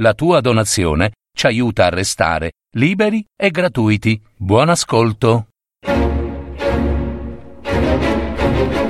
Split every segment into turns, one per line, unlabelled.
La tua donazione ci aiuta a restare liberi e gratuiti. Buon ascolto.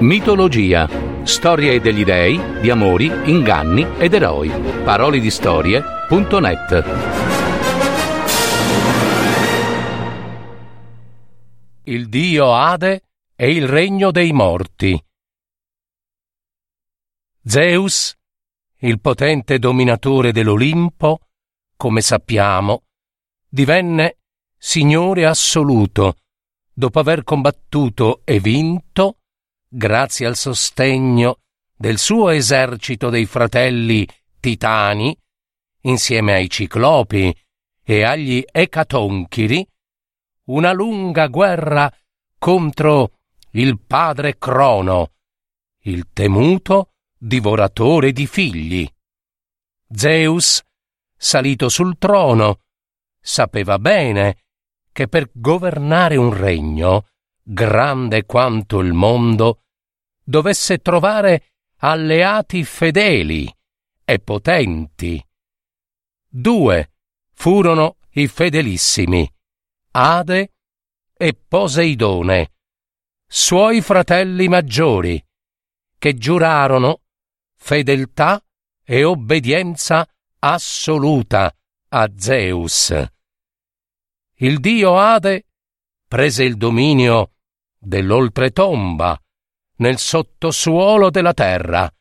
Mitologia. Storie degli dei, di amori, inganni ed eroi. Parole di storie.net. Il dio Ade e il regno dei morti. Zeus il potente dominatore dell'Olimpo, come sappiamo, divenne signore assoluto dopo aver combattuto e vinto, grazie al sostegno del suo esercito dei fratelli titani, insieme ai ciclopi e agli ecatonchiri, una lunga guerra contro il padre Crono, il temuto divoratore di figli. Zeus, salito sul trono, sapeva bene che per governare un regno, grande quanto il mondo, dovesse trovare alleati fedeli e potenti. Due furono i fedelissimi, Ade e Poseidone, suoi fratelli maggiori, che giurarono fedeltà e obbedienza assoluta a Zeus. Il dio Ade prese il dominio dell'oltretomba nel sottosuolo della terra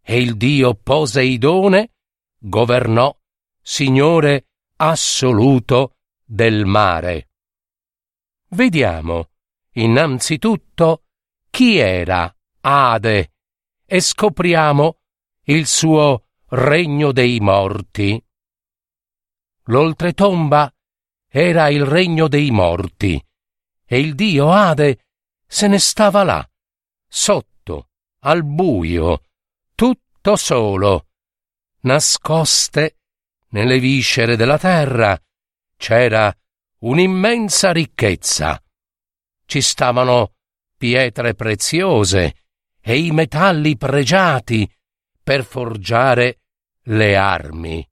e il dio Poseidone governò signore assoluto del mare. Vediamo innanzitutto chi era Ade e scopriamo il suo regno dei morti. L'oltretomba era il regno dei morti e il dio Ade se ne stava là, sotto, al buio, tutto solo. Nascoste nelle viscere della terra c'era un'immensa ricchezza. Ci stavano pietre preziose e i metalli pregiati per forgiare le armi.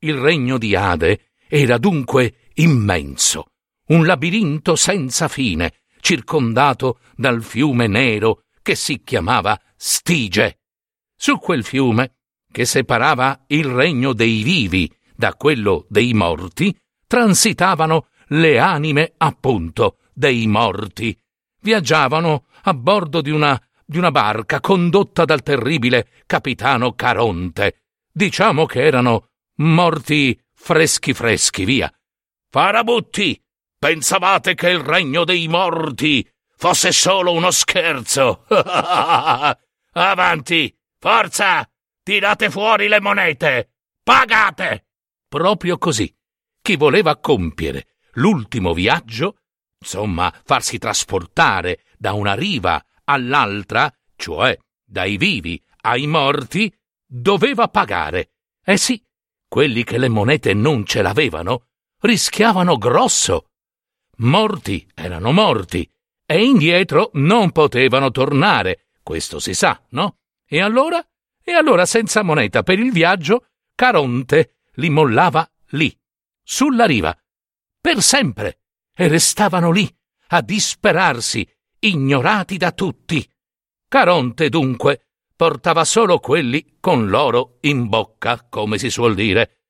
Il regno di Ade era dunque immenso, un labirinto senza fine, circondato dal fiume nero che si chiamava Stige. Su quel fiume, che separava il regno dei vivi da quello dei morti, transitavano le anime, appunto, dei morti. Viaggiavano a bordo di una di una barca condotta dal terribile capitano Caronte. Diciamo che erano morti freschi freschi, via. Farabutti! Pensavate che il regno dei morti fosse solo uno scherzo? Avanti! Forza! Tirate fuori le monete! Pagate! Proprio così. Chi voleva compiere l'ultimo viaggio, insomma, farsi trasportare da una riva all'altra, cioè dai vivi ai morti, doveva pagare. Eh sì, quelli che le monete non ce l'avevano rischiavano grosso. Morti erano morti e indietro non potevano tornare, questo si sa, no? E allora? E allora senza moneta per il viaggio, Caronte li mollava lì, sulla riva, per sempre, e restavano lì, a disperarsi ignorati da tutti. Caronte, dunque, portava solo quelli con l'oro in bocca, come si suol dire.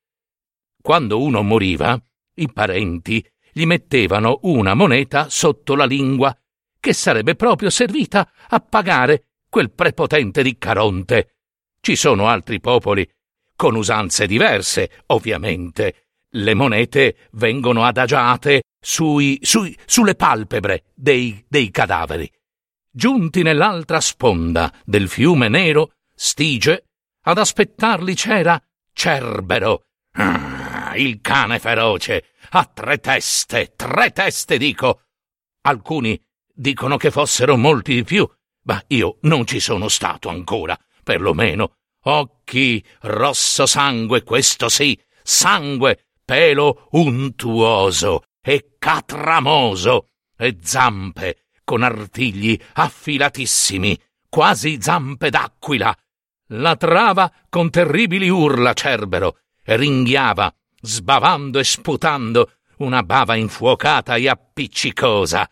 Quando uno moriva, i parenti gli mettevano una moneta sotto la lingua, che sarebbe proprio servita a pagare quel prepotente di Caronte. Ci sono altri popoli con usanze diverse, ovviamente. Le monete vengono adagiate sui, sui, sulle palpebre dei, dei cadaveri. Giunti nell'altra sponda del fiume nero, Stige, ad aspettarli c'era Cerbero, ah, il cane feroce, a tre teste, tre teste dico. Alcuni dicono che fossero molti di più, ma io non ci sono stato ancora, perlomeno. Occhi, rosso sangue, questo sì, sangue, pelo untuoso, e catramoso, e zampe con artigli affilatissimi, quasi zampe d'aquila. La trava con terribili urla Cerbero, ringhiava, sbavando e sputando una bava infuocata e appiccicosa.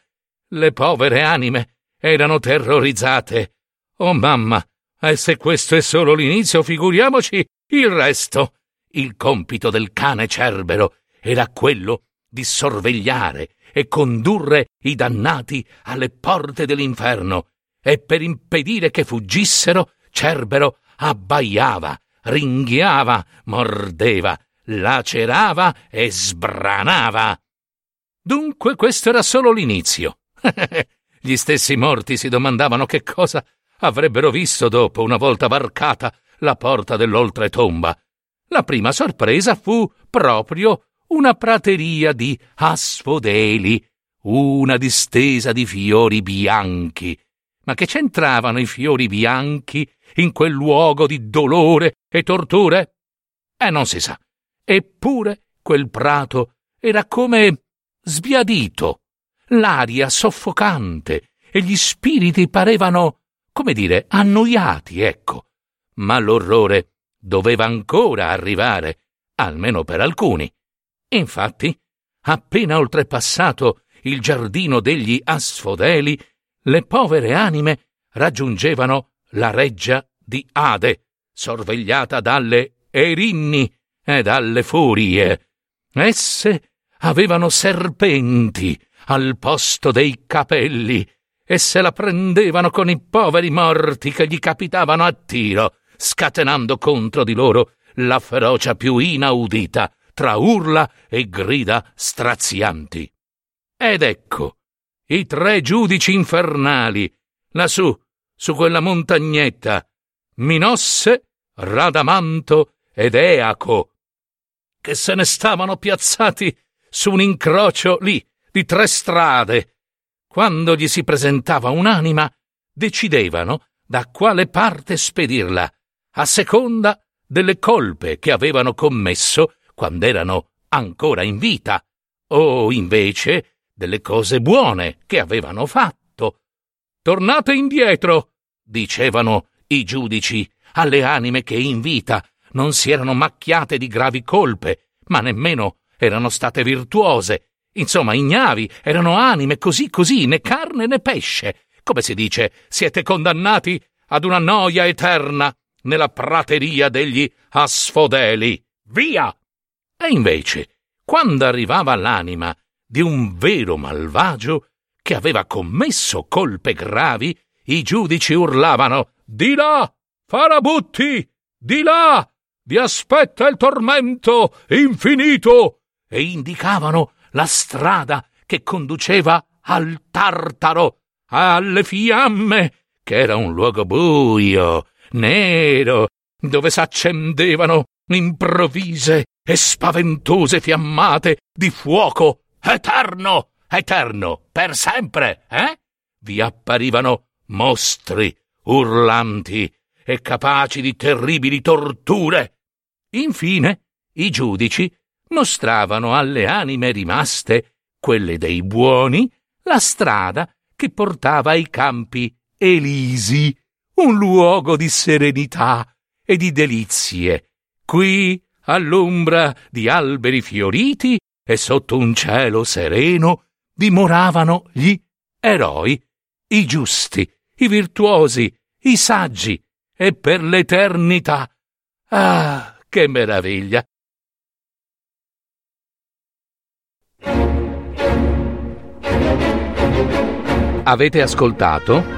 Le povere anime erano terrorizzate. Oh mamma, e se questo è solo l'inizio, figuriamoci il resto. Il compito del cane cerbero era quello di sorvegliare e condurre i dannati alle porte dell'inferno, e per impedire che fuggissero, Cerbero abbaiava, ringhiava, mordeva, lacerava e sbranava. Dunque questo era solo l'inizio. Gli stessi morti si domandavano che cosa avrebbero visto dopo una volta varcata la porta dell'oltretomba. La prima sorpresa fu proprio una prateria di asfodeli, una distesa di fiori bianchi. Ma che c'entravano i fiori bianchi in quel luogo di dolore e torture? E non si sa. Eppure quel prato era come sbiadito, l'aria soffocante e gli spiriti parevano, come dire, annoiati, ecco. Ma l'orrore doveva ancora arrivare, almeno per alcuni. Infatti, appena oltrepassato il giardino degli asfodeli, le povere anime raggiungevano la reggia di Ade, sorvegliata dalle erinni e dalle furie. Esse avevano serpenti al posto dei capelli e se la prendevano con i poveri morti che gli capitavano a tiro, scatenando contro di loro la ferocia più inaudita tra urla e grida strazianti. Ed ecco i tre giudici infernali, lassù, su quella montagnetta, Minosse, Radamanto ed Eaco, che se ne stavano piazzati su un incrocio lì di tre strade. Quando gli si presentava un'anima, decidevano da quale parte spedirla, a seconda delle colpe che avevano commesso quando erano ancora in vita, o invece delle cose buone che avevano fatto. Tornate indietro, dicevano i giudici alle anime che in vita non si erano macchiate di gravi colpe, ma nemmeno erano state virtuose. Insomma, ignavi, erano anime così così, né carne né pesce. Come si dice, siete condannati ad una noia eterna nella prateria degli asfodeli. Via! E invece, quando arrivava l'anima di un vero malvagio che aveva commesso colpe gravi, i giudici urlavano Di là, farabutti! Di là! Vi aspetta il tormento infinito! e indicavano la strada che conduceva al Tartaro, alle fiamme, che era un luogo buio, nero, dove s'accendevano improvvise e spaventose fiammate di fuoco eterno, eterno, per sempre, eh? Vi apparivano mostri urlanti e capaci di terribili torture. Infine, i giudici mostravano alle anime rimaste, quelle dei buoni, la strada che portava ai campi Elisi, un luogo di serenità e di delizie Qui, all'ombra di alberi fioriti e sotto un cielo sereno, dimoravano gli eroi, i giusti, i virtuosi, i saggi, e per l'eternità. Ah, che meraviglia!
Avete ascoltato